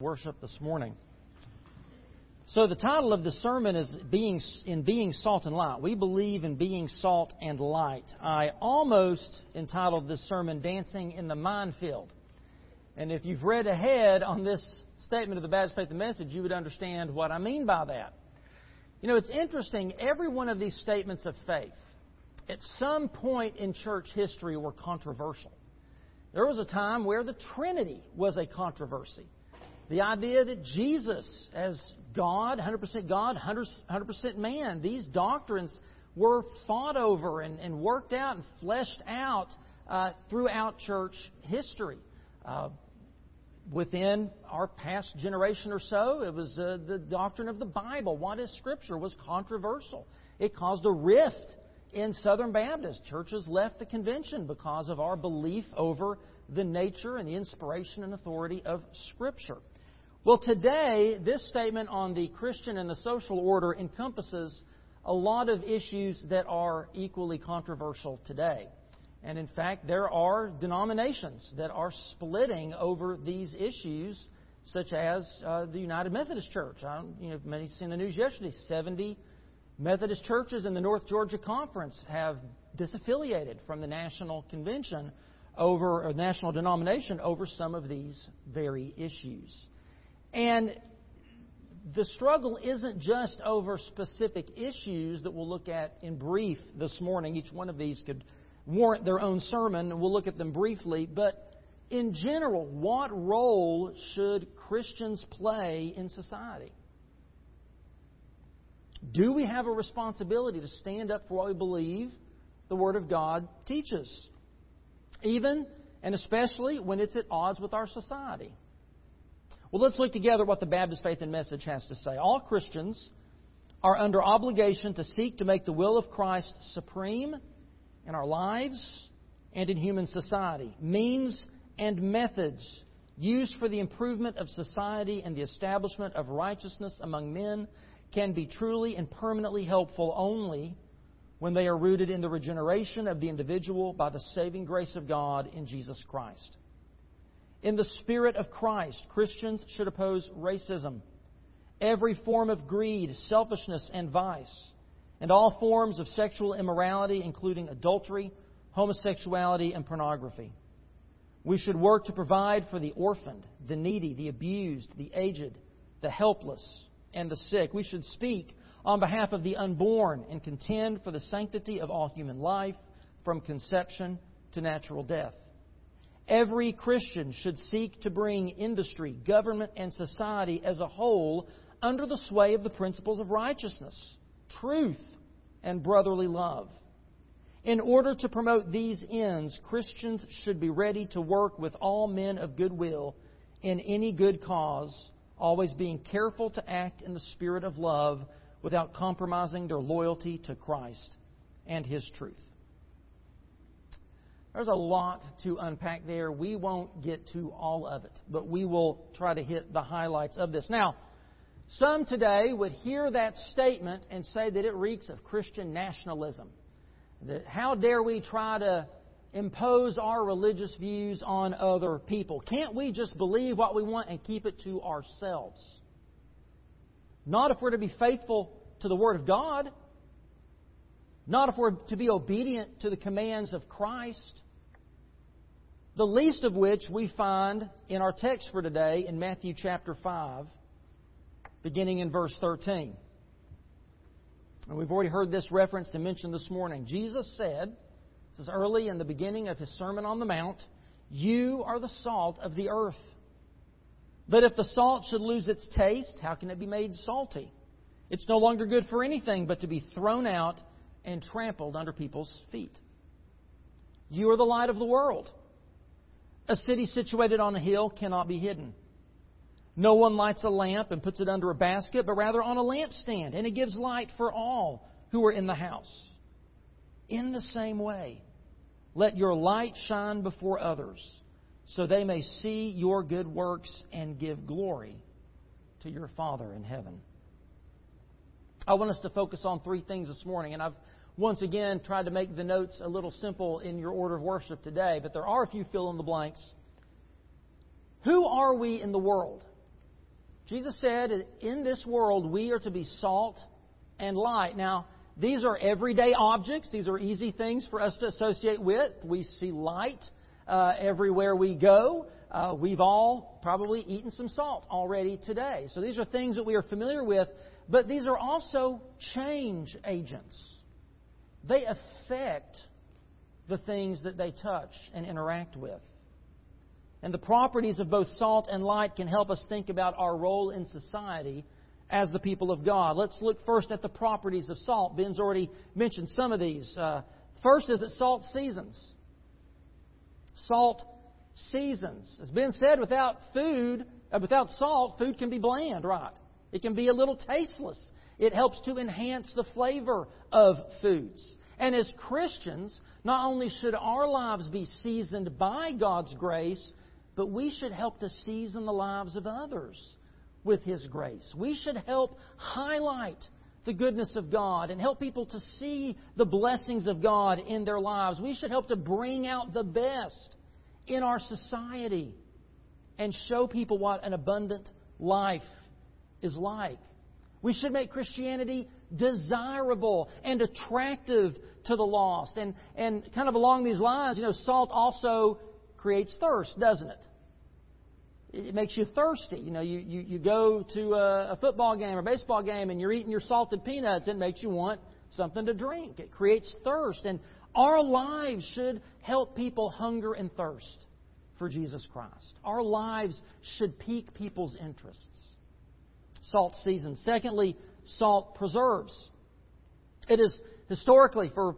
worship this morning. So the title of the sermon is being in being salt and light. We believe in being salt and light. I almost entitled this sermon dancing in the minefield. And if you've read ahead on this statement of the Baptist Faith and Message, you would understand what I mean by that. You know, it's interesting, every one of these statements of faith at some point in church history were controversial. There was a time where the Trinity was a controversy. The idea that Jesus, as God, 100% God, 100% man, these doctrines were fought over and, and worked out and fleshed out uh, throughout church history. Uh, within our past generation or so, it was uh, the doctrine of the Bible. What is Scripture? was controversial. It caused a rift in Southern Baptists. Churches left the convention because of our belief over the nature and the inspiration and authority of Scripture. Well, today, this statement on the Christian and the social order encompasses a lot of issues that are equally controversial today. And in fact, there are denominations that are splitting over these issues, such as uh, the United Methodist Church. I you know, many seen the news yesterday. 70 Methodist churches in the North Georgia Conference have disaffiliated from the National Convention over, or National Denomination over some of these very issues. And the struggle isn't just over specific issues that we'll look at in brief this morning. Each one of these could warrant their own sermon, and we'll look at them briefly. But in general, what role should Christians play in society? Do we have a responsibility to stand up for what we believe the Word of God teaches? Even and especially when it's at odds with our society. Well, let's look together what the Baptist Faith and Message has to say. All Christians are under obligation to seek to make the will of Christ supreme in our lives and in human society. Means and methods used for the improvement of society and the establishment of righteousness among men can be truly and permanently helpful only when they are rooted in the regeneration of the individual by the saving grace of God in Jesus Christ. In the spirit of Christ, Christians should oppose racism, every form of greed, selfishness, and vice, and all forms of sexual immorality, including adultery, homosexuality, and pornography. We should work to provide for the orphaned, the needy, the abused, the aged, the helpless, and the sick. We should speak on behalf of the unborn and contend for the sanctity of all human life from conception to natural death. Every Christian should seek to bring industry, government, and society as a whole under the sway of the principles of righteousness, truth, and brotherly love. In order to promote these ends, Christians should be ready to work with all men of goodwill in any good cause, always being careful to act in the spirit of love without compromising their loyalty to Christ and His truth. There's a lot to unpack there. We won't get to all of it, but we will try to hit the highlights of this. Now, some today would hear that statement and say that it reeks of Christian nationalism. That how dare we try to impose our religious views on other people? Can't we just believe what we want and keep it to ourselves? Not if we're to be faithful to the Word of God. Not if we're to be obedient to the commands of Christ. The least of which we find in our text for today in Matthew chapter 5, beginning in verse 13. And we've already heard this reference and mentioned this morning. Jesus said, this is early in the beginning of his Sermon on the Mount, You are the salt of the earth. But if the salt should lose its taste, how can it be made salty? It's no longer good for anything but to be thrown out and trampled under people's feet. You are the light of the world. A city situated on a hill cannot be hidden. No one lights a lamp and puts it under a basket, but rather on a lampstand, and it gives light for all who are in the house. In the same way, let your light shine before others, so they may see your good works and give glory to your Father in heaven. I want us to focus on three things this morning, and I've once again tried to make the notes a little simple in your order of worship today, but there are a few fill in the blanks. Who are we in the world? Jesus said, In this world we are to be salt and light. Now, these are everyday objects. These are easy things for us to associate with. We see light uh, everywhere we go. Uh, we've all probably eaten some salt already today. So these are things that we are familiar with, but these are also change agents. They affect the things that they touch and interact with. And the properties of both salt and light can help us think about our role in society as the people of God. Let's look first at the properties of salt. Ben's already mentioned some of these. Uh, first is that salt seasons. Salt seasons. As Ben said, without food, uh, without salt, food can be bland, right? It can be a little tasteless. It helps to enhance the flavor of foods. And as Christians, not only should our lives be seasoned by God's grace, but we should help to season the lives of others with His grace. We should help highlight the goodness of God and help people to see the blessings of God in their lives. We should help to bring out the best in our society and show people what an abundant life is like. We should make Christianity desirable and attractive to the lost. And, and kind of along these lines, you know, salt also creates thirst, doesn't it? It makes you thirsty. You know, you, you, you go to a, a football game or baseball game and you're eating your salted peanuts, it makes you want something to drink. It creates thirst. And our lives should help people hunger and thirst for Jesus Christ. Our lives should pique people's interests. Salt season. Secondly, salt preserves. It is historically, for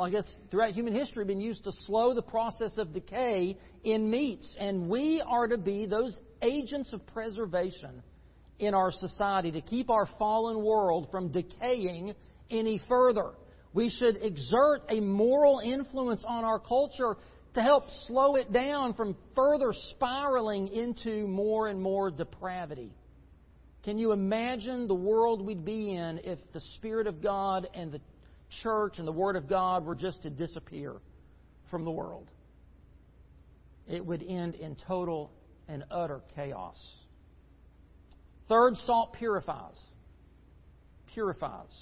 I guess throughout human history, been used to slow the process of decay in meats. And we are to be those agents of preservation in our society to keep our fallen world from decaying any further. We should exert a moral influence on our culture to help slow it down from further spiraling into more and more depravity. Can you imagine the world we'd be in if the Spirit of God and the church and the Word of God were just to disappear from the world? It would end in total and utter chaos. Third, salt purifies. Purifies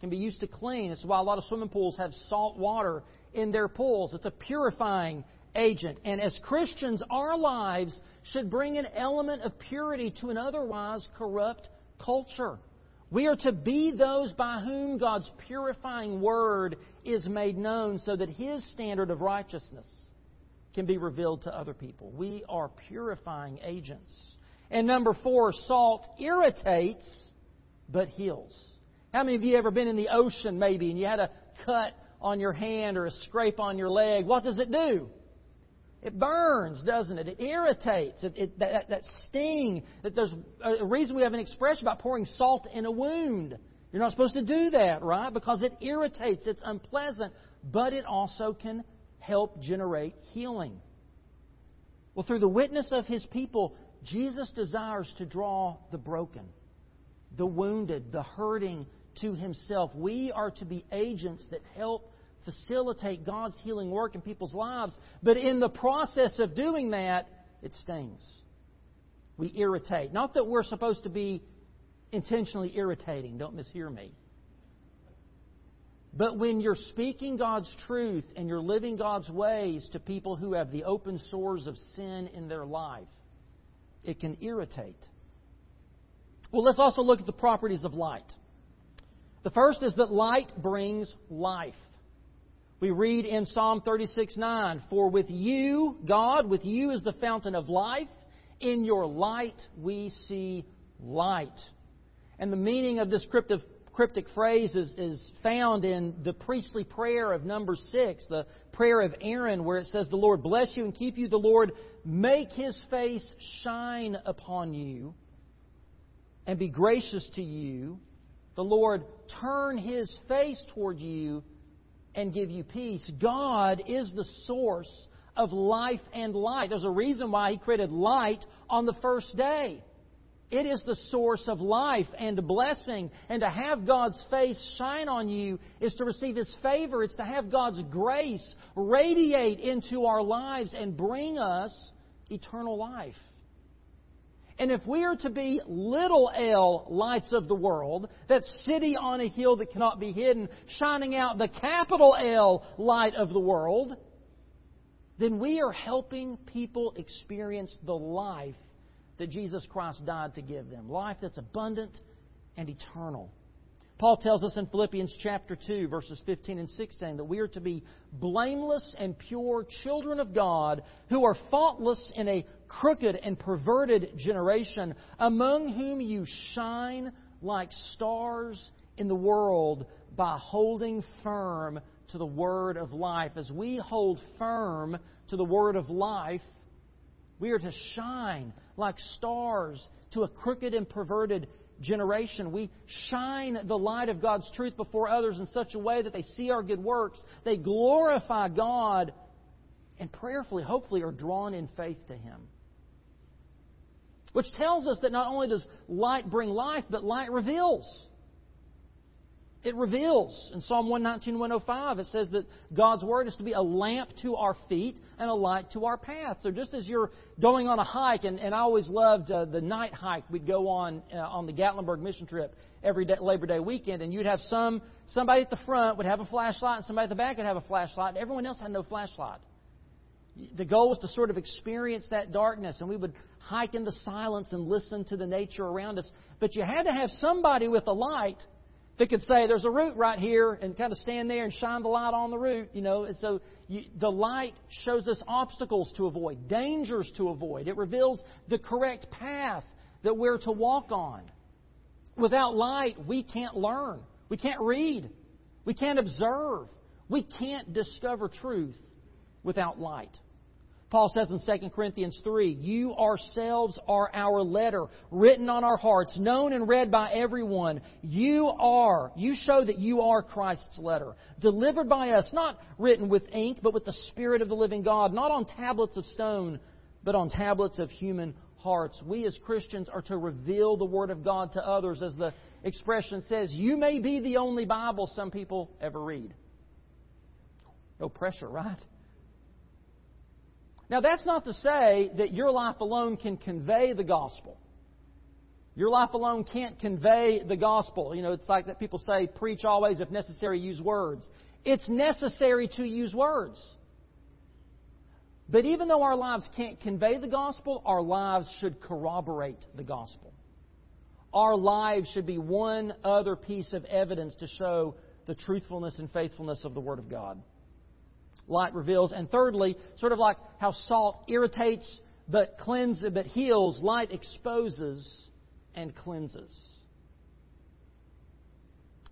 can be used to clean. This is why a lot of swimming pools have salt water in their pools. It's a purifying agent. And as Christians, our lives should bring an element of purity to an otherwise corrupt culture. We are to be those by whom God's purifying word is made known so that His standard of righteousness can be revealed to other people. We are purifying agents. And number four, salt irritates but heals. How many of you ever been in the ocean maybe and you had a cut on your hand or a scrape on your leg? What does it do? It burns, doesn't it? It irritates. It, it, that, that sting. That there's a reason we have an expression about pouring salt in a wound. You're not supposed to do that, right? Because it irritates. It's unpleasant, but it also can help generate healing. Well, through the witness of his people, Jesus desires to draw the broken, the wounded, the hurting, to Himself. We are to be agents that help facilitate God's healing work in people's lives. But in the process of doing that, it stings. We irritate. Not that we're supposed to be intentionally irritating, don't mishear me. But when you're speaking God's truth and you're living God's ways to people who have the open sores of sin in their life, it can irritate. Well, let's also look at the properties of light. The first is that light brings life. We read in Psalm 36 9, For with you, God, with you is the fountain of life. In your light we see light. And the meaning of this cryptic, cryptic phrase is, is found in the priestly prayer of number six, the prayer of Aaron, where it says, The Lord bless you and keep you. The Lord make his face shine upon you and be gracious to you the Lord turn his face toward you and give you peace. God is the source of life and light. There's a reason why he created light on the first day. It is the source of life and blessing. And to have God's face shine on you is to receive His favor. It's to have God's grace radiate into our lives and bring us eternal life. And if we are to be little L lights of the world, that city on a hill that cannot be hidden, shining out the capital L light of the world, then we are helping people experience the life that Jesus Christ died to give them. Life that's abundant and eternal. Paul tells us in Philippians chapter 2, verses 15 and 16, that we are to be blameless and pure children of God who are faultless in a crooked and perverted generation, among whom you shine like stars in the world by holding firm to the word of life. As we hold firm to the word of life, we are to shine like stars to a crooked and perverted generation. We shine the light of God's truth before others in such a way that they see our good works, they glorify God, and prayerfully, hopefully, are drawn in faith to Him. Which tells us that not only does light bring life, but light reveals. It reveals. In Psalm 119, 105, it says that God's Word is to be a lamp to our feet and a light to our path. So just as you're going on a hike, and, and I always loved uh, the night hike we'd go on uh, on the Gatlinburg mission trip every day, Labor Day weekend, and you'd have some somebody at the front would have a flashlight, and somebody at the back would have a flashlight, and everyone else had no flashlight. The goal was to sort of experience that darkness, and we would hike into silence and listen to the nature around us. But you had to have somebody with a light that could say, there's a root right here, and kind of stand there and shine the light on the root, you know. And so you, the light shows us obstacles to avoid, dangers to avoid. It reveals the correct path that we're to walk on. Without light, we can't learn. We can't read. We can't observe. We can't discover truth without light. Paul says in 2 Corinthians 3, You ourselves are our letter, written on our hearts, known and read by everyone. You are, you show that you are Christ's letter, delivered by us, not written with ink, but with the Spirit of the living God, not on tablets of stone, but on tablets of human hearts. We as Christians are to reveal the Word of God to others, as the expression says, You may be the only Bible some people ever read. No pressure, right? Now, that's not to say that your life alone can convey the gospel. Your life alone can't convey the gospel. You know, it's like that people say, preach always, if necessary, use words. It's necessary to use words. But even though our lives can't convey the gospel, our lives should corroborate the gospel. Our lives should be one other piece of evidence to show the truthfulness and faithfulness of the Word of God light reveals. And thirdly, sort of like how salt irritates but cleanses, but heals, light exposes and cleanses.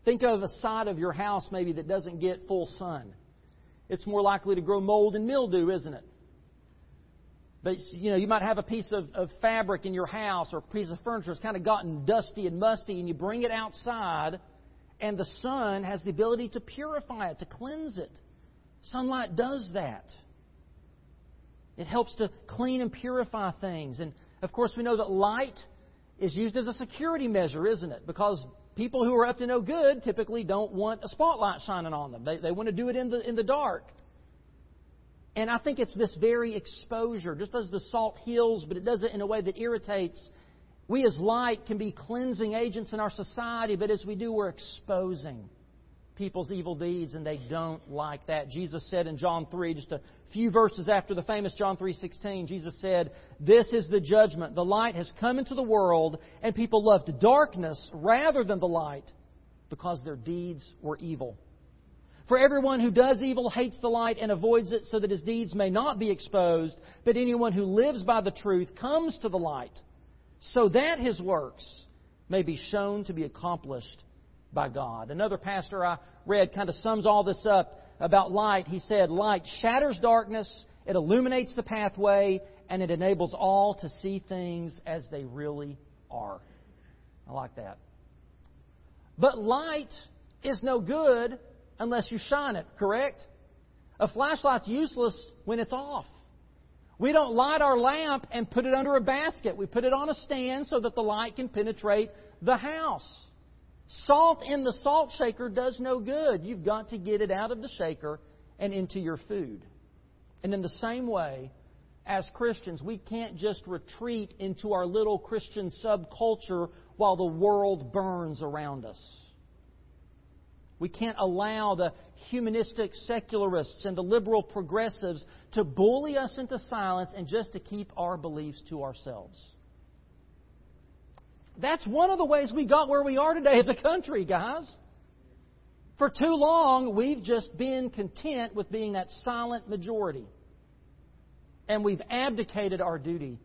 Think of a side of your house maybe that doesn't get full sun. It's more likely to grow mold and mildew, isn't it? But you know, you might have a piece of, of fabric in your house or a piece of furniture that's kind of gotten dusty and musty, and you bring it outside, and the sun has the ability to purify it, to cleanse it. Sunlight does that. It helps to clean and purify things. And of course, we know that light is used as a security measure, isn't it? Because people who are up to no good typically don't want a spotlight shining on them. They, they want to do it in the, in the dark. And I think it's this very exposure, just as the salt heals, but it does it in a way that irritates. We as light can be cleansing agents in our society, but as we do, we're exposing people's evil deeds and they don't like that. Jesus said in John 3, just a few verses after the famous John 3:16, Jesus said, "This is the judgment. The light has come into the world and people loved darkness rather than the light because their deeds were evil." For everyone who does evil hates the light and avoids it so that his deeds may not be exposed, but anyone who lives by the truth comes to the light so that his works may be shown to be accomplished by God. Another pastor I read kind of sums all this up about light. He said, Light shatters darkness, it illuminates the pathway, and it enables all to see things as they really are. I like that. But light is no good unless you shine it, correct? A flashlight's useless when it's off. We don't light our lamp and put it under a basket. We put it on a stand so that the light can penetrate the house. Salt in the salt shaker does no good. You've got to get it out of the shaker and into your food. And in the same way, as Christians. We can't just retreat into our little Christian subculture while the world burns around us. We can't allow the humanistic secularists and the liberal progressives to bully us into silence and just to keep our beliefs to ourselves. That's one of the ways we got where we are today as a country, guys. For too long, we've just been content with being that silent majority. And we've abdicated our duty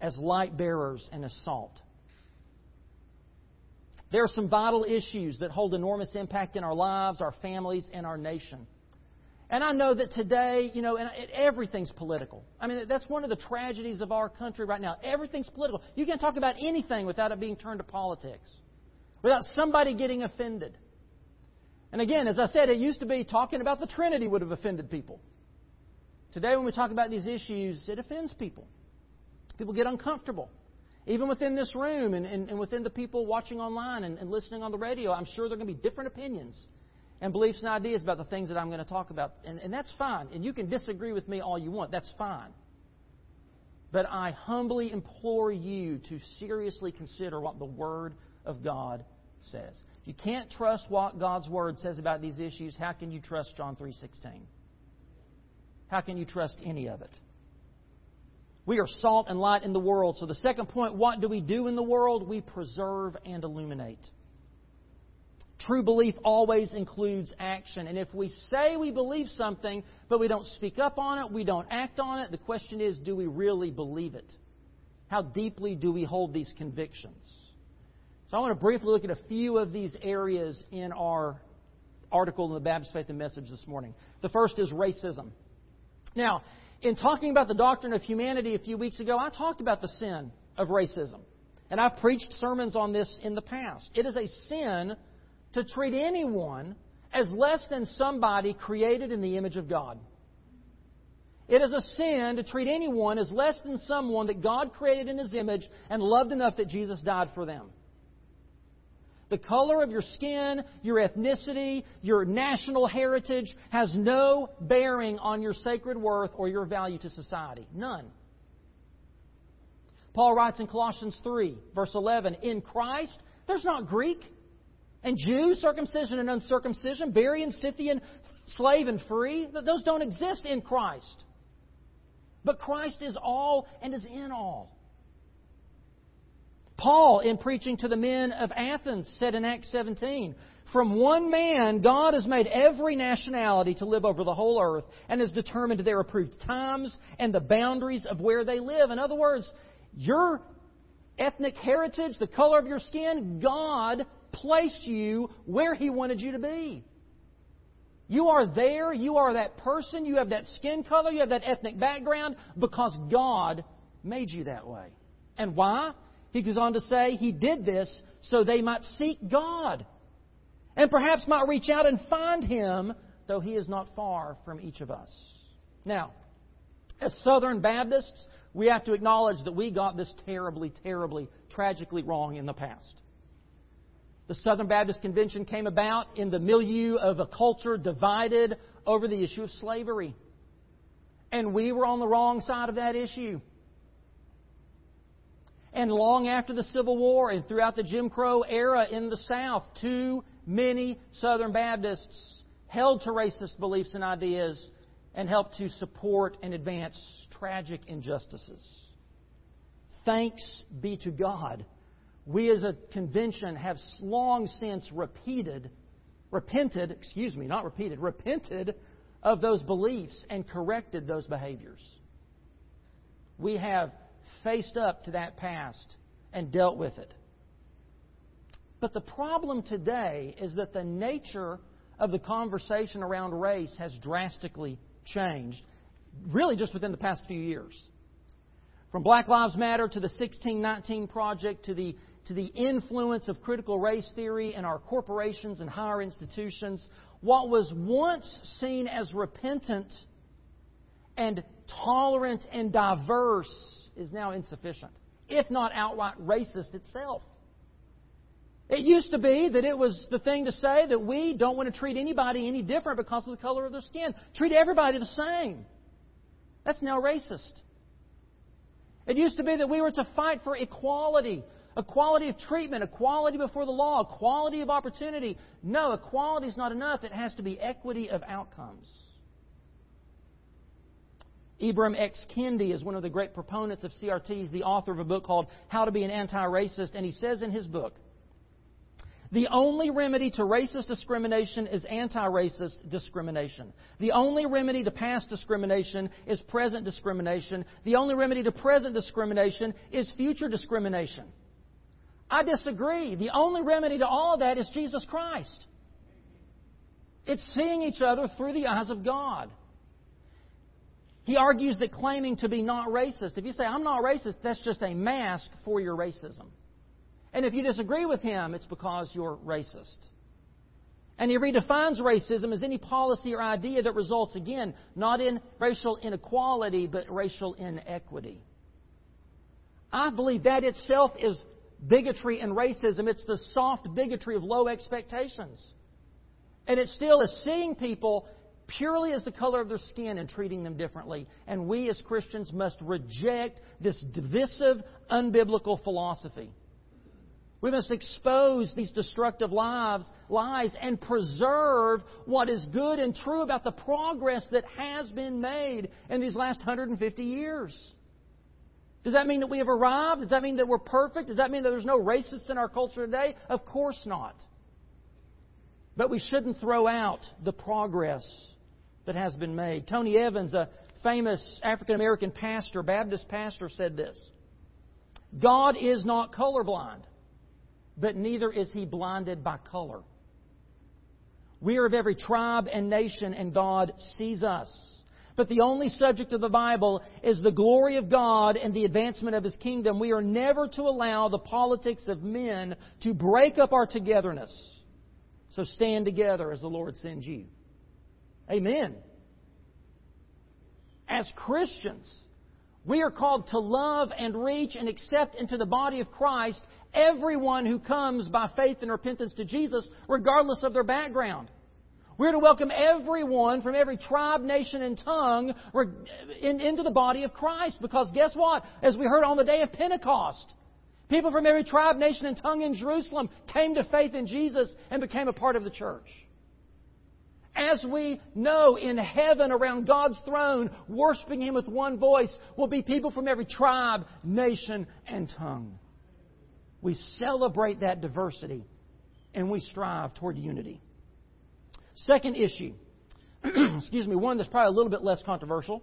as light bearers and as salt. There are some vital issues that hold enormous impact in our lives, our families, and our nation. And I know that today, you know, and everything's political. I mean, that's one of the tragedies of our country right now. Everything's political. You can't talk about anything without it being turned to politics, without somebody getting offended. And again, as I said, it used to be talking about the Trinity would have offended people. Today, when we talk about these issues, it offends people. People get uncomfortable. Even within this room and, and, and within the people watching online and, and listening on the radio, I'm sure there are going to be different opinions and beliefs and ideas about the things that I'm going to talk about. And, and that's fine. And you can disagree with me all you want. That's fine. But I humbly implore you to seriously consider what the Word of God says. If you can't trust what God's Word says about these issues, how can you trust John 3.16? How can you trust any of it? We are salt and light in the world. So the second point, what do we do in the world? We preserve and illuminate. True belief always includes action. And if we say we believe something, but we don't speak up on it, we don't act on it, the question is do we really believe it? How deeply do we hold these convictions? So I want to briefly look at a few of these areas in our article in the Baptist Faith and Message this morning. The first is racism. Now, in talking about the doctrine of humanity a few weeks ago, I talked about the sin of racism. And I've preached sermons on this in the past. It is a sin to treat anyone as less than somebody created in the image of God. It is a sin to treat anyone as less than someone that God created in His image and loved enough that Jesus died for them. The color of your skin, your ethnicity, your national heritage has no bearing on your sacred worth or your value to society. None. Paul writes in Colossians 3, verse 11, In Christ, there's not Greek and Jew, circumcision and uncircumcision, Barbarian, Scythian, slave and free. Those don't exist in Christ. But Christ is all and is in all. Paul, in preaching to the men of Athens, said in Acts 17, From one man, God has made every nationality to live over the whole earth and has determined their approved times and the boundaries of where they live. In other words, your ethnic heritage, the color of your skin, God placed you where He wanted you to be. You are there, you are that person, you have that skin color, you have that ethnic background because God made you that way. And why? He goes on to say He did this so they might seek God and perhaps might reach out and find Him, though He is not far from each of us. Now, as Southern Baptists, we have to acknowledge that we got this terribly, terribly, tragically wrong in the past. The Southern Baptist Convention came about in the milieu of a culture divided over the issue of slavery. And we were on the wrong side of that issue. And long after the Civil War and throughout the Jim Crow era in the South, too many Southern Baptists held to racist beliefs and ideas and helped to support and advance tragic injustices. Thanks be to God we as a convention have long since repeated, repented, excuse me, not repeated, repented of those beliefs and corrected those behaviors. We have faced up to that past and dealt with it. But the problem today is that the nature of the conversation around race has drastically changed, really just within the past few years. From Black Lives Matter to the 1619 Project to the to the influence of critical race theory in our corporations and higher institutions, what was once seen as repentant and tolerant and diverse is now insufficient, if not outright racist itself. It used to be that it was the thing to say that we don't want to treat anybody any different because of the color of their skin. Treat everybody the same. That's now racist. It used to be that we were to fight for equality, equality of treatment, equality before the law, equality of opportunity. No, equality is not enough. It has to be equity of outcomes. Ibram X. Kendi is one of the great proponents of CRT. He's the author of a book called How to Be an Anti-Racist, and he says in his book, the only remedy to racist discrimination is anti racist discrimination. The only remedy to past discrimination is present discrimination. The only remedy to present discrimination is future discrimination. I disagree. The only remedy to all of that is Jesus Christ. It's seeing each other through the eyes of God. He argues that claiming to be not racist, if you say, I'm not racist, that's just a mask for your racism. And if you disagree with him, it's because you're racist. And he redefines racism as any policy or idea that results, again, not in racial inequality, but racial inequity. I believe that itself is bigotry and racism. It's the soft bigotry of low expectations. And it still is seeing people purely as the color of their skin and treating them differently. And we as Christians must reject this divisive, unbiblical philosophy. We must expose these destructive lives, lies and preserve what is good and true about the progress that has been made in these last 150 years. Does that mean that we have arrived? Does that mean that we're perfect? Does that mean that there's no racists in our culture today? Of course not. But we shouldn't throw out the progress that has been made. Tony Evans, a famous African American pastor, Baptist pastor, said this God is not colorblind but neither is he blinded by color. We are of every tribe and nation, and God sees us. But the only subject of the Bible is the glory of God and the advancement of His kingdom. We are never to allow the politics of men to break up our togetherness. So stand together as the Lord sends you. Amen. As Christians, we are called to love and reach and accept into the body of Christ everyone who comes by faith and repentance to Jesus, regardless of their background. We're to welcome everyone from every tribe, nation, and tongue into the body of Christ. Because guess what? As we heard on the day of Pentecost, people from every tribe, nation, and tongue in Jerusalem came to faith in Jesus and became a part of the church. As we know in heaven around God's throne, worshiping Him with one voice, will be people from every tribe, nation, and tongue. We celebrate that diversity and we strive toward unity. Second issue, excuse me, one that's probably a little bit less controversial.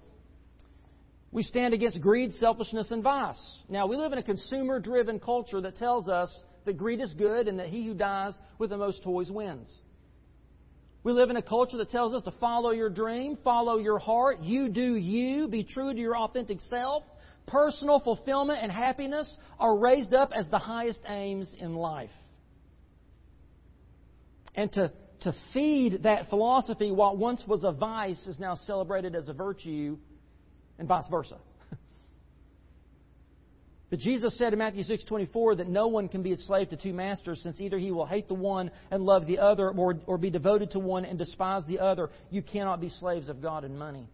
We stand against greed, selfishness, and vice. Now, we live in a consumer driven culture that tells us that greed is good and that he who dies with the most toys wins. We live in a culture that tells us to follow your dream, follow your heart, you do you, be true to your authentic self, personal fulfillment and happiness are raised up as the highest aims in life. And to, to feed that philosophy, what once was a vice is now celebrated as a virtue, and vice versa. But Jesus said in Matthew 6:24 that no one can be a slave to two masters since either he will hate the one and love the other or, or be devoted to one and despise the other. You cannot be slaves of God and money.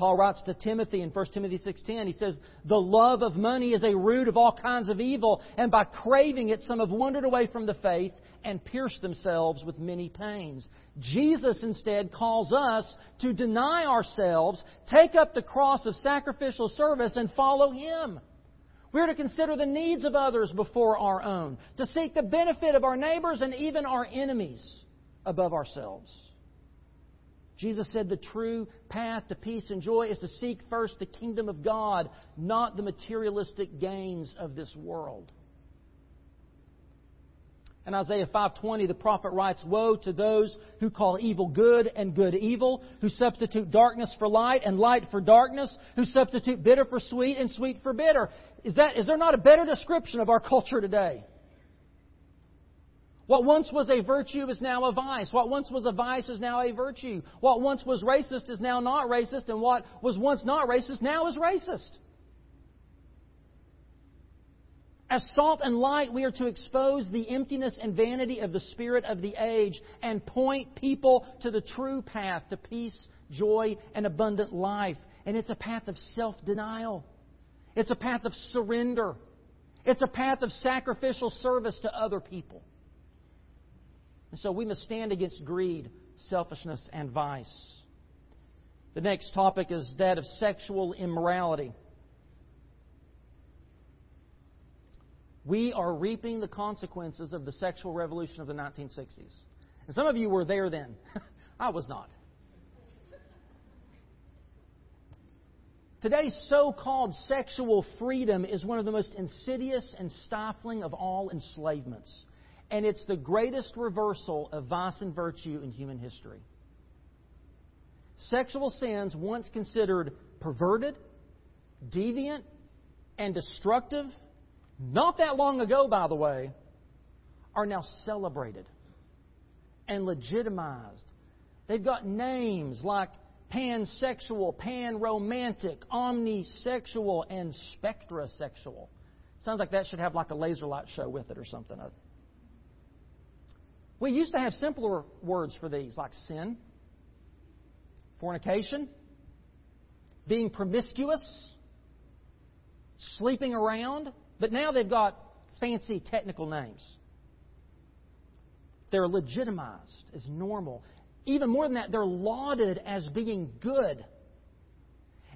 Paul writes to Timothy in 1 Timothy 6:10 he says the love of money is a root of all kinds of evil and by craving it some have wandered away from the faith and pierced themselves with many pains. Jesus instead calls us to deny ourselves, take up the cross of sacrificial service and follow him. We're to consider the needs of others before our own, to seek the benefit of our neighbors and even our enemies above ourselves. Jesus said the true path to peace and joy is to seek first the kingdom of God, not the materialistic gains of this world. In Isaiah 5:20 the prophet writes, "Woe to those who call evil good and good evil, who substitute darkness for light and light for darkness, who substitute bitter for sweet and sweet for bitter." Is that is there not a better description of our culture today? What once was a virtue is now a vice. What once was a vice is now a virtue. What once was racist is now not racist, and what was once not racist now is racist. As salt and light, we are to expose the emptiness and vanity of the spirit of the age and point people to the true path to peace, joy, and abundant life. And it's a path of self denial, it's a path of surrender, it's a path of sacrificial service to other people. And so we must stand against greed, selfishness, and vice. The next topic is that of sexual immorality. We are reaping the consequences of the sexual revolution of the 1960s. And some of you were there then. I was not. Today's so called sexual freedom is one of the most insidious and stifling of all enslavements. And it's the greatest reversal of vice and virtue in human history. Sexual sins, once considered perverted, deviant, and destructive, not that long ago, by the way, are now celebrated and legitimized. They've got names like pansexual, panromantic, omnisexual, and spectrosexual. Sounds like that should have like a laser light show with it or something. We used to have simpler words for these, like sin, fornication, being promiscuous, sleeping around, but now they've got fancy technical names. They're legitimized as normal. Even more than that, they're lauded as being good.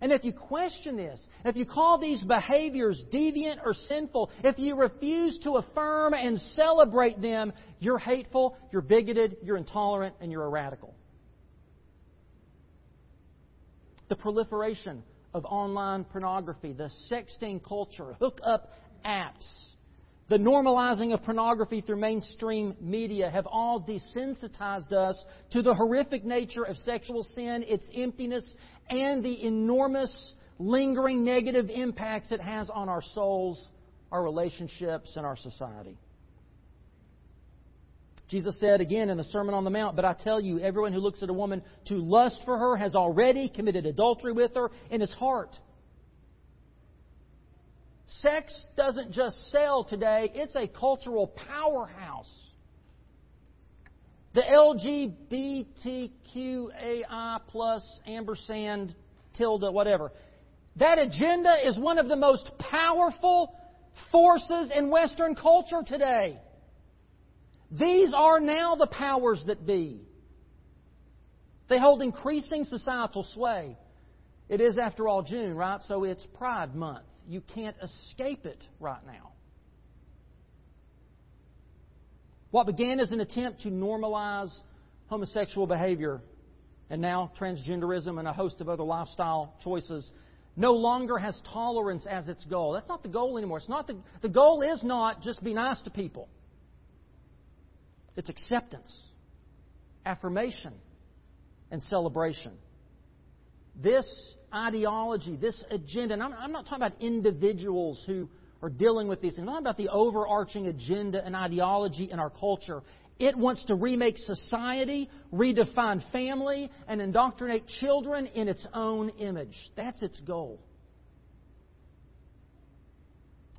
And if you question this, if you call these behaviors deviant or sinful, if you refuse to affirm and celebrate them, you're hateful, you're bigoted, you're intolerant, and you're a radical. The proliferation of online pornography, the sexting culture, hookup apps, the normalizing of pornography through mainstream media have all desensitized us to the horrific nature of sexual sin, its emptiness, and the enormous, lingering negative impacts it has on our souls, our relationships, and our society. Jesus said again in the Sermon on the Mount, But I tell you, everyone who looks at a woman to lust for her has already committed adultery with her in his heart. Sex doesn't just sell today, it's a cultural powerhouse. The LGBTQAI plus ampersand tilde whatever. That agenda is one of the most powerful forces in Western culture today. These are now the powers that be. They hold increasing societal sway. It is, after all, June, right? So it's Pride Month. You can't escape it right now. What began as an attempt to normalize homosexual behavior and now transgenderism and a host of other lifestyle choices no longer has tolerance as its goal. That's not the goal anymore. It's not the, the goal is not just be nice to people. It's acceptance, affirmation, and celebration. This ideology, this agenda, and I'm, I'm not talking about individuals who are dealing with these things. I'm talking about the overarching agenda and ideology in our culture. It wants to remake society, redefine family, and indoctrinate children in its own image. That's its goal.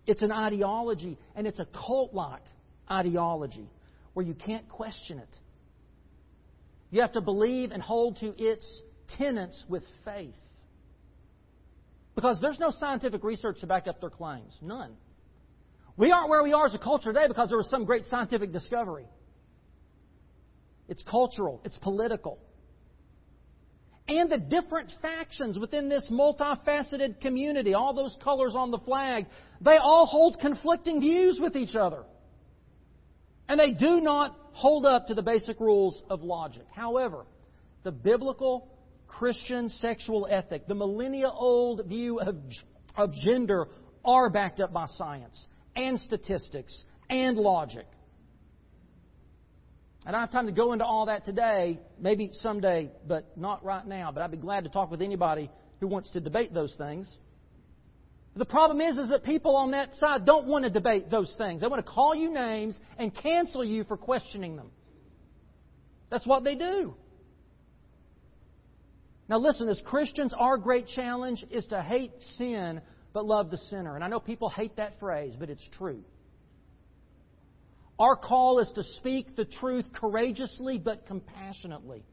It's an ideology, and it's a cult like ideology where you can't question it. You have to believe and hold to its tenets with faith. Because there's no scientific research to back up their claims. None. We aren't where we are as a culture today because there was some great scientific discovery. It's cultural, it's political. And the different factions within this multifaceted community, all those colors on the flag, they all hold conflicting views with each other. And they do not hold up to the basic rules of logic. However, the biblical Christian sexual ethic, the millennia old view of, of gender, are backed up by science and statistics and logic. I don't have time to go into all that today, maybe someday, but not right now. But I'd be glad to talk with anybody who wants to debate those things. The problem is, is that people on that side don't want to debate those things. They want to call you names and cancel you for questioning them. That's what they do. Now, listen, as Christians, our great challenge is to hate sin but love the sinner. And I know people hate that phrase, but it's true. Our call is to speak the truth courageously but compassionately.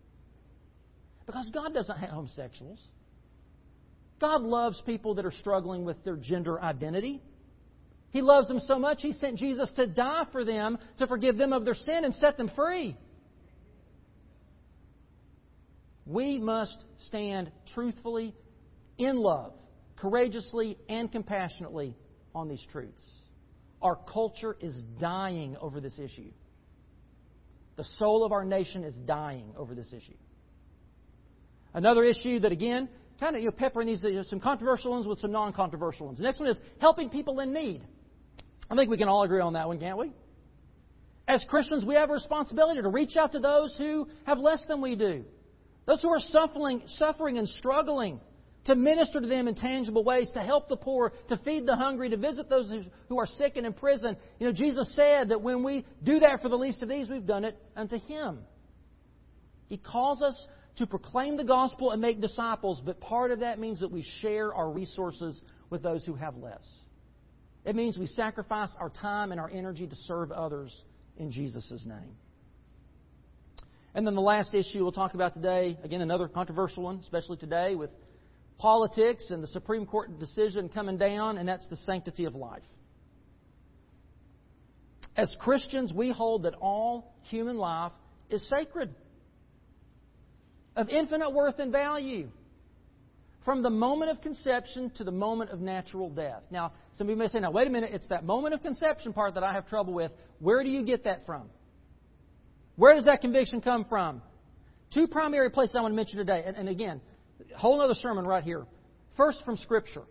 Because God doesn't hate homosexuals. God loves people that are struggling with their gender identity. He loves them so much, He sent Jesus to die for them, to forgive them of their sin and set them free. We must stand truthfully, in love, courageously, and compassionately on these truths. Our culture is dying over this issue. The soul of our nation is dying over this issue. Another issue that, again, kind of you know, peppering these some controversial ones with some non controversial ones. The next one is helping people in need. I think we can all agree on that one, can't we? As Christians, we have a responsibility to reach out to those who have less than we do, those who are suffering, suffering and struggling, to minister to them in tangible ways, to help the poor, to feed the hungry, to visit those who are sick and in prison. You know, Jesus said that when we do that for the least of these, we've done it unto Him. He calls us to proclaim the gospel and make disciples, but part of that means that we share our resources with those who have less. It means we sacrifice our time and our energy to serve others in Jesus' name. And then the last issue we'll talk about today, again, another controversial one, especially today with politics and the Supreme Court decision coming down, and that's the sanctity of life. As Christians, we hold that all human life is sacred of infinite worth and value from the moment of conception to the moment of natural death. Now, some people may say, now, wait a minute, it's that moment of conception part that I have trouble with. Where do you get that from? Where does that conviction come from? Two primary places I want to mention today. And, and again, whole other sermon right here. First, from Scripture.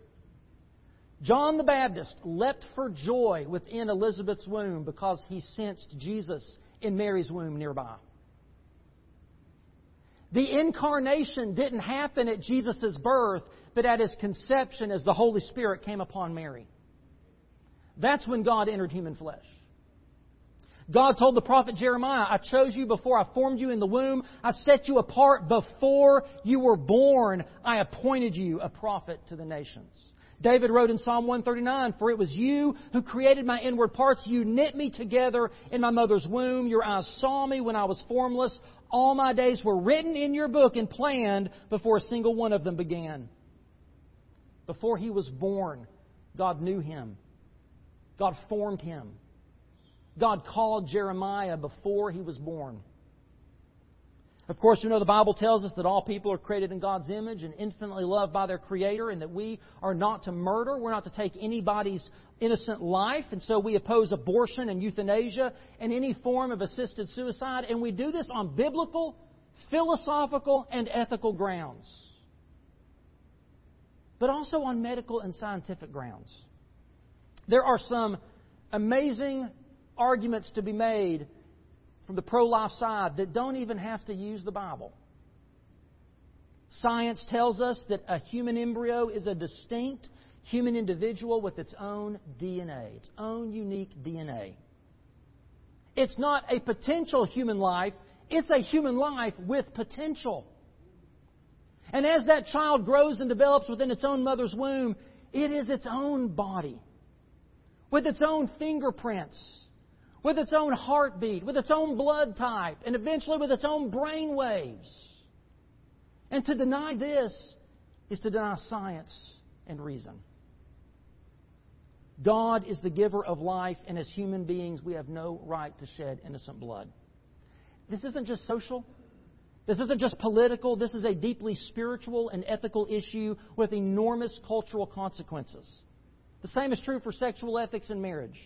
John the Baptist leapt for joy within Elizabeth's womb because he sensed Jesus in Mary's womb nearby. The incarnation didn't happen at Jesus' birth, but at his conception as the Holy Spirit came upon Mary. That's when God entered human flesh. God told the prophet Jeremiah, I chose you before I formed you in the womb. I set you apart before you were born. I appointed you a prophet to the nations. David wrote in Psalm 139, For it was you who created my inward parts. You knit me together in my mother's womb. Your eyes saw me when I was formless. All my days were written in your book and planned before a single one of them began. Before he was born, God knew him. God formed him. God called Jeremiah before he was born. Of course, you know the Bible tells us that all people are created in God's image and infinitely loved by their Creator, and that we are not to murder. We're not to take anybody's innocent life, and so we oppose abortion and euthanasia and any form of assisted suicide, and we do this on biblical, philosophical, and ethical grounds, but also on medical and scientific grounds. There are some amazing arguments to be made from the pro life side that don't even have to use the Bible. Science tells us that a human embryo is a distinct human individual with its own DNA, its own unique DNA. It's not a potential human life, it's a human life with potential. And as that child grows and develops within its own mother's womb, it is its own body, with its own fingerprints, with its own heartbeat, with its own blood type, and eventually with its own brain waves. And to deny this is to deny science and reason. God is the giver of life, and as human beings, we have no right to shed innocent blood. This isn't just social. This isn't just political. This is a deeply spiritual and ethical issue with enormous cultural consequences. The same is true for sexual ethics and marriage.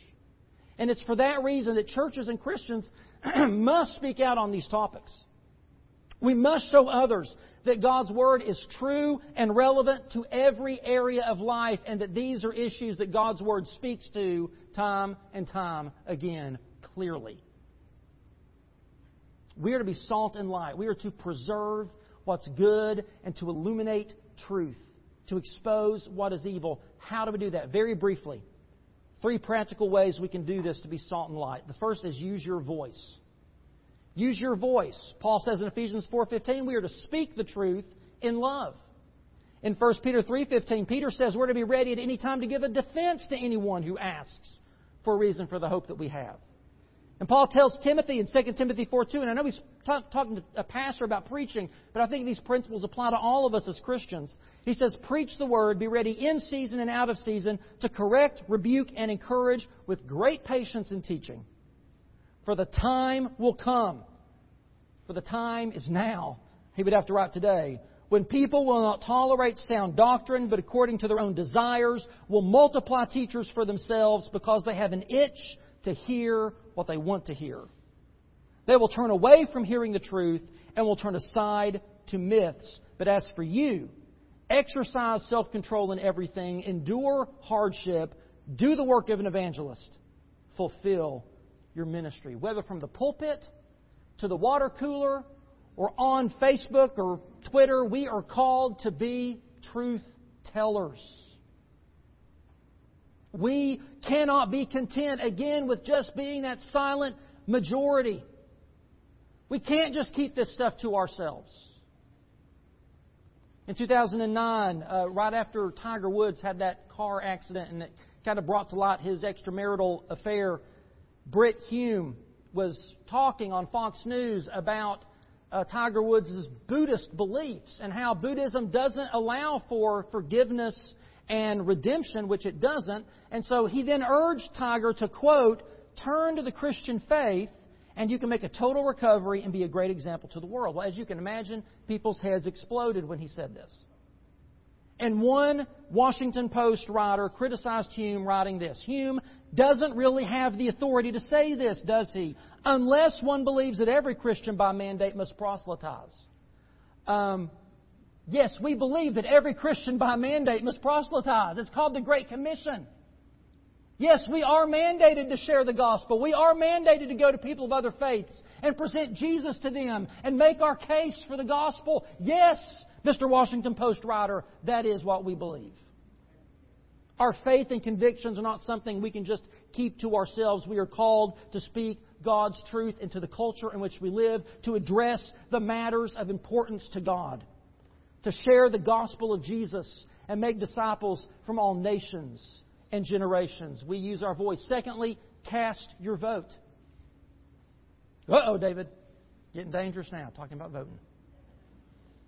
And it's for that reason that churches and Christians must speak out on these topics. We must show others that God's Word is true and relevant to every area of life and that these are issues that God's Word speaks to time and time again clearly. We are to be salt and light. We are to preserve what's good and to illuminate truth, to expose what is evil. How do we do that? Very briefly. Three practical ways we can do this to be salt and light. The first is use your voice. Use your voice. Paul says in Ephesians 4:15 we are to speak the truth in love. In 1 Peter 3:15 Peter says we're to be ready at any time to give a defense to anyone who asks for a reason for the hope that we have. And Paul tells Timothy in 2 Timothy 4 2, and I know he's talk, talking to a pastor about preaching, but I think these principles apply to all of us as Christians. He says, Preach the word, be ready in season and out of season to correct, rebuke, and encourage with great patience in teaching. For the time will come. For the time is now. He would have to write today. When people will not tolerate sound doctrine, but according to their own desires, will multiply teachers for themselves because they have an itch to hear what they want to hear. They will turn away from hearing the truth and will turn aside to myths. But as for you, exercise self control in everything, endure hardship, do the work of an evangelist, fulfill your ministry. Whether from the pulpit to the water cooler or on Facebook or Twitter, we are called to be truth tellers. We cannot be content again with just being that silent majority. We can't just keep this stuff to ourselves. In 2009, uh, right after Tiger Woods had that car accident and it kind of brought to light his extramarital affair, Brit Hume was talking on Fox News about uh, Tiger Woods' Buddhist beliefs and how Buddhism doesn't allow for forgiveness and redemption, which it doesn't. And so he then urged Tiger to, quote, turn to the Christian faith and you can make a total recovery and be a great example to the world. Well, as you can imagine, people's heads exploded when he said this. And one Washington Post writer criticized Hume writing this Hume doesn't really have the authority to say this, does he? Unless one believes that every Christian by mandate must proselytize. Um, yes, we believe that every Christian by mandate must proselytize. It's called the Great Commission. Yes, we are mandated to share the gospel. We are mandated to go to people of other faiths and present Jesus to them and make our case for the gospel. Yes, Mr. Washington Post writer, that is what we believe. Our faith and convictions are not something we can just keep to ourselves. We are called to speak God's truth into the culture in which we live, to address the matters of importance to God, to share the gospel of Jesus and make disciples from all nations and generations. We use our voice. Secondly, cast your vote. Uh oh, David. Getting dangerous now, talking about voting.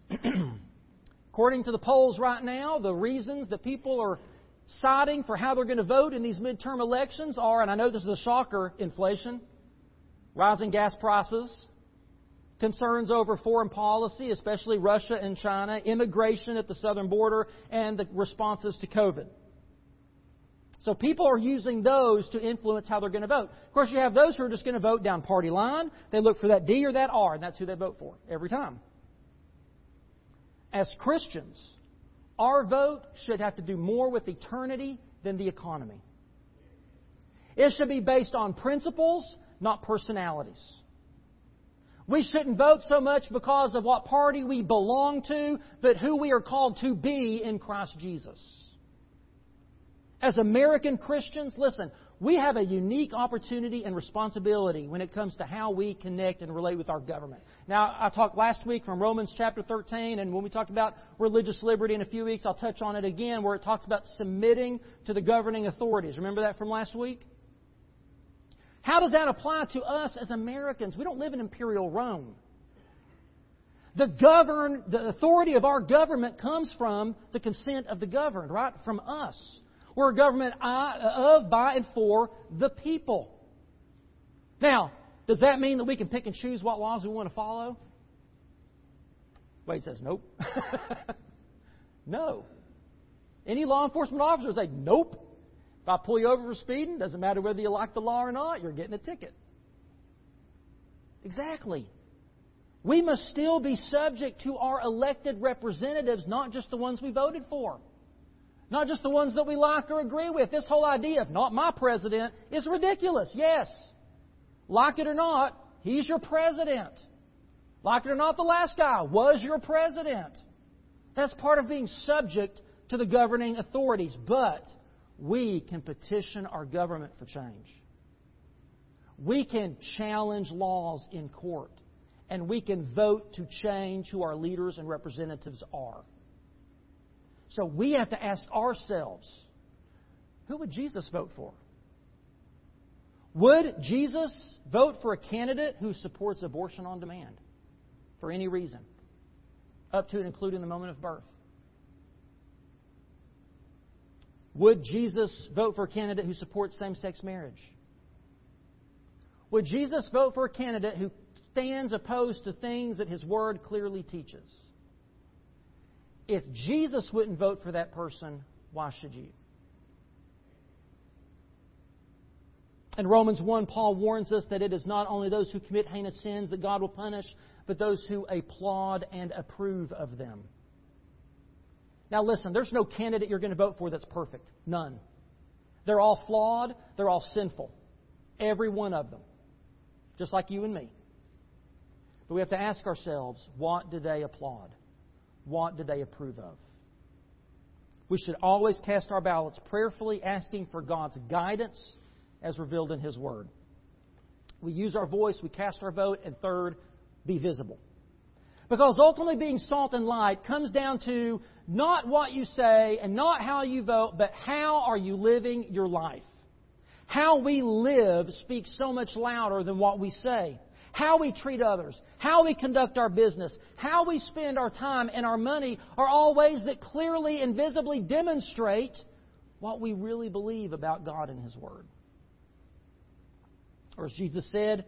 According to the polls right now, the reasons that people are citing for how they're going to vote in these midterm elections are, and I know this is a shocker, inflation, rising gas prices, concerns over foreign policy, especially Russia and China, immigration at the southern border, and the responses to COVID. So people are using those to influence how they're going to vote. Of course, you have those who are just going to vote down party line. They look for that D or that R, and that's who they vote for every time. As Christians, our vote should have to do more with eternity than the economy. It should be based on principles, not personalities. We shouldn't vote so much because of what party we belong to, but who we are called to be in Christ Jesus. As American Christians, listen, we have a unique opportunity and responsibility when it comes to how we connect and relate with our government. Now, I talked last week from Romans chapter 13, and when we talked about religious liberty in a few weeks, I'll touch on it again, where it talks about submitting to the governing authorities. Remember that from last week? How does that apply to us as Americans? We don't live in imperial Rome. The govern, the authority of our government comes from the consent of the governed, right? From us. We're a government uh, of, by, and for the people. Now, does that mean that we can pick and choose what laws we want to follow? Wade says, nope. no. Any law enforcement officer would say, nope. If I pull you over for speeding, doesn't matter whether you like the law or not, you're getting a ticket. Exactly. We must still be subject to our elected representatives, not just the ones we voted for. Not just the ones that we like or agree with. This whole idea of not my president is ridiculous. Yes. Like it or not, he's your president. Like it or not, the last guy was your president. That's part of being subject to the governing authorities. But we can petition our government for change. We can challenge laws in court. And we can vote to change who our leaders and representatives are. So we have to ask ourselves who would Jesus vote for? Would Jesus vote for a candidate who supports abortion on demand for any reason, up to and including the moment of birth? Would Jesus vote for a candidate who supports same sex marriage? Would Jesus vote for a candidate who stands opposed to things that his word clearly teaches? If Jesus wouldn't vote for that person, why should you? In Romans 1, Paul warns us that it is not only those who commit heinous sins that God will punish, but those who applaud and approve of them. Now, listen, there's no candidate you're going to vote for that's perfect. None. They're all flawed, they're all sinful. Every one of them. Just like you and me. But we have to ask ourselves what do they applaud? What do they approve of? We should always cast our ballots prayerfully, asking for God's guidance as revealed in His Word. We use our voice, we cast our vote, and third, be visible. Because ultimately, being salt and light comes down to not what you say and not how you vote, but how are you living your life. How we live speaks so much louder than what we say. How we treat others, how we conduct our business, how we spend our time and our money are all ways that clearly and visibly demonstrate what we really believe about God and His Word. Or as Jesus said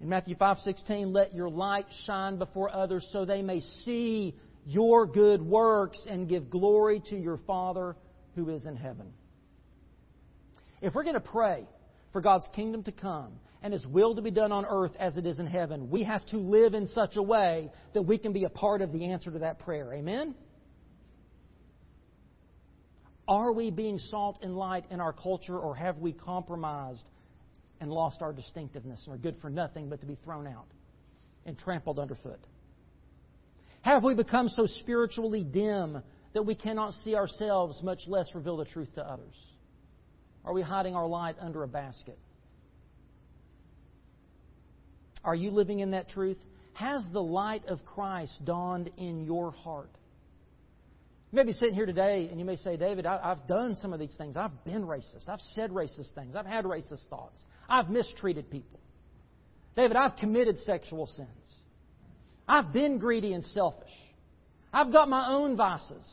in Matthew 5:16, "Let your light shine before others so they may see your good works and give glory to your Father who is in heaven." If we're going to pray for God's kingdom to come and His will to be done on earth as it is in heaven, we have to live in such a way that we can be a part of the answer to that prayer. Amen? Are we being salt and light in our culture, or have we compromised and lost our distinctiveness and are good for nothing but to be thrown out and trampled underfoot? Have we become so spiritually dim that we cannot see ourselves, much less reveal the truth to others? Are we hiding our light under a basket? Are you living in that truth? Has the light of Christ dawned in your heart? You may be sitting here today and you may say, David, I, have done some of these things. I've been racist. I've said racist things. I've had racist thoughts. I've mistreated people. David, I've committed sexual sins. I've been greedy and selfish. I've got my own vices.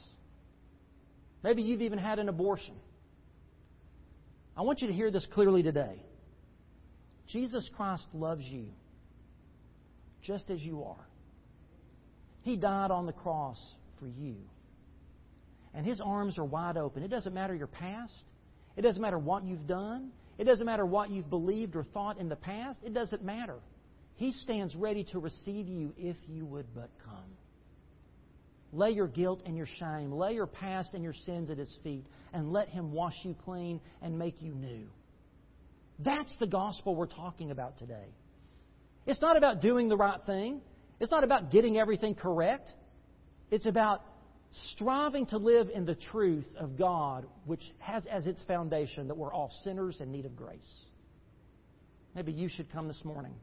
Maybe you've even had an abortion. I want you to hear this clearly today. Jesus Christ loves you just as you are. He died on the cross for you. And His arms are wide open. It doesn't matter your past, it doesn't matter what you've done, it doesn't matter what you've believed or thought in the past. It doesn't matter. He stands ready to receive you if you would but come. Lay your guilt and your shame, lay your past and your sins at His feet, and let Him wash you clean and make you new. That's the gospel we're talking about today. It's not about doing the right thing, it's not about getting everything correct. It's about striving to live in the truth of God, which has as its foundation that we're all sinners in need of grace. Maybe you should come this morning.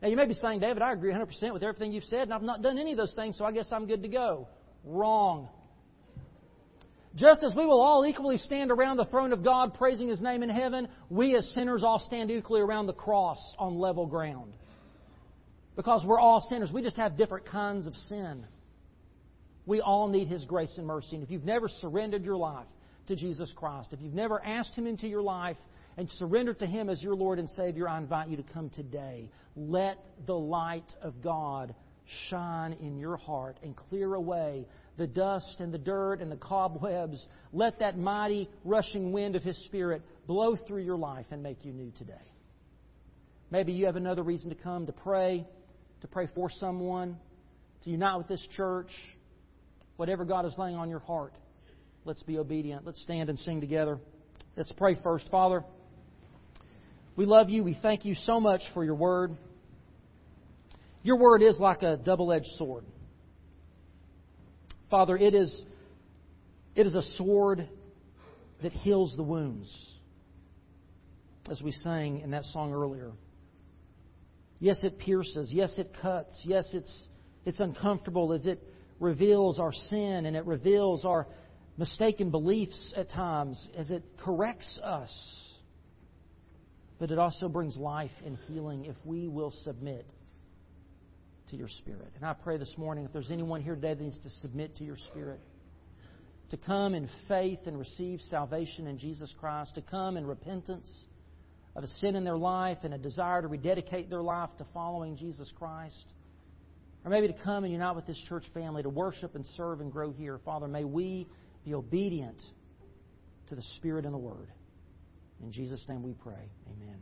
Now, you may be saying, David, I agree 100% with everything you've said, and I've not done any of those things, so I guess I'm good to go. Wrong. Just as we will all equally stand around the throne of God praising His name in heaven, we as sinners all stand equally around the cross on level ground. Because we're all sinners. We just have different kinds of sin. We all need His grace and mercy. And if you've never surrendered your life to Jesus Christ, if you've never asked Him into your life and surrendered to Him as your Lord and Savior, I invite you to come today. Let the light of God shine in your heart and clear away the dust and the dirt and the cobwebs. Let that mighty rushing wind of His Spirit blow through your life and make you new today. Maybe you have another reason to come to pray, to pray for someone, to unite with this church whatever God is laying on your heart, let's be obedient. Let's stand and sing together. Let's pray first. Father, we love you. We thank you so much for your word. Your word is like a double edged sword. Father, it is, it is a sword that heals the wounds, as we sang in that song earlier. Yes, it pierces. Yes, it cuts. Yes, it's, it's uncomfortable as it reveals our sin and it reveals our mistaken beliefs at times as it corrects us. but it also brings life and healing if we will submit to your Spirit. And I pray this morning if there's anyone here today that needs to submit to your Spirit, to come in faith and receive salvation in Jesus Christ, to come in repentance of a sin in their life and a desire to rededicate their life to following Jesus Christ. Or maybe to come and unite with this church family to worship and serve and grow here. Father, may we be obedient to the Spirit and the Word. In Jesus' name we pray. Amen.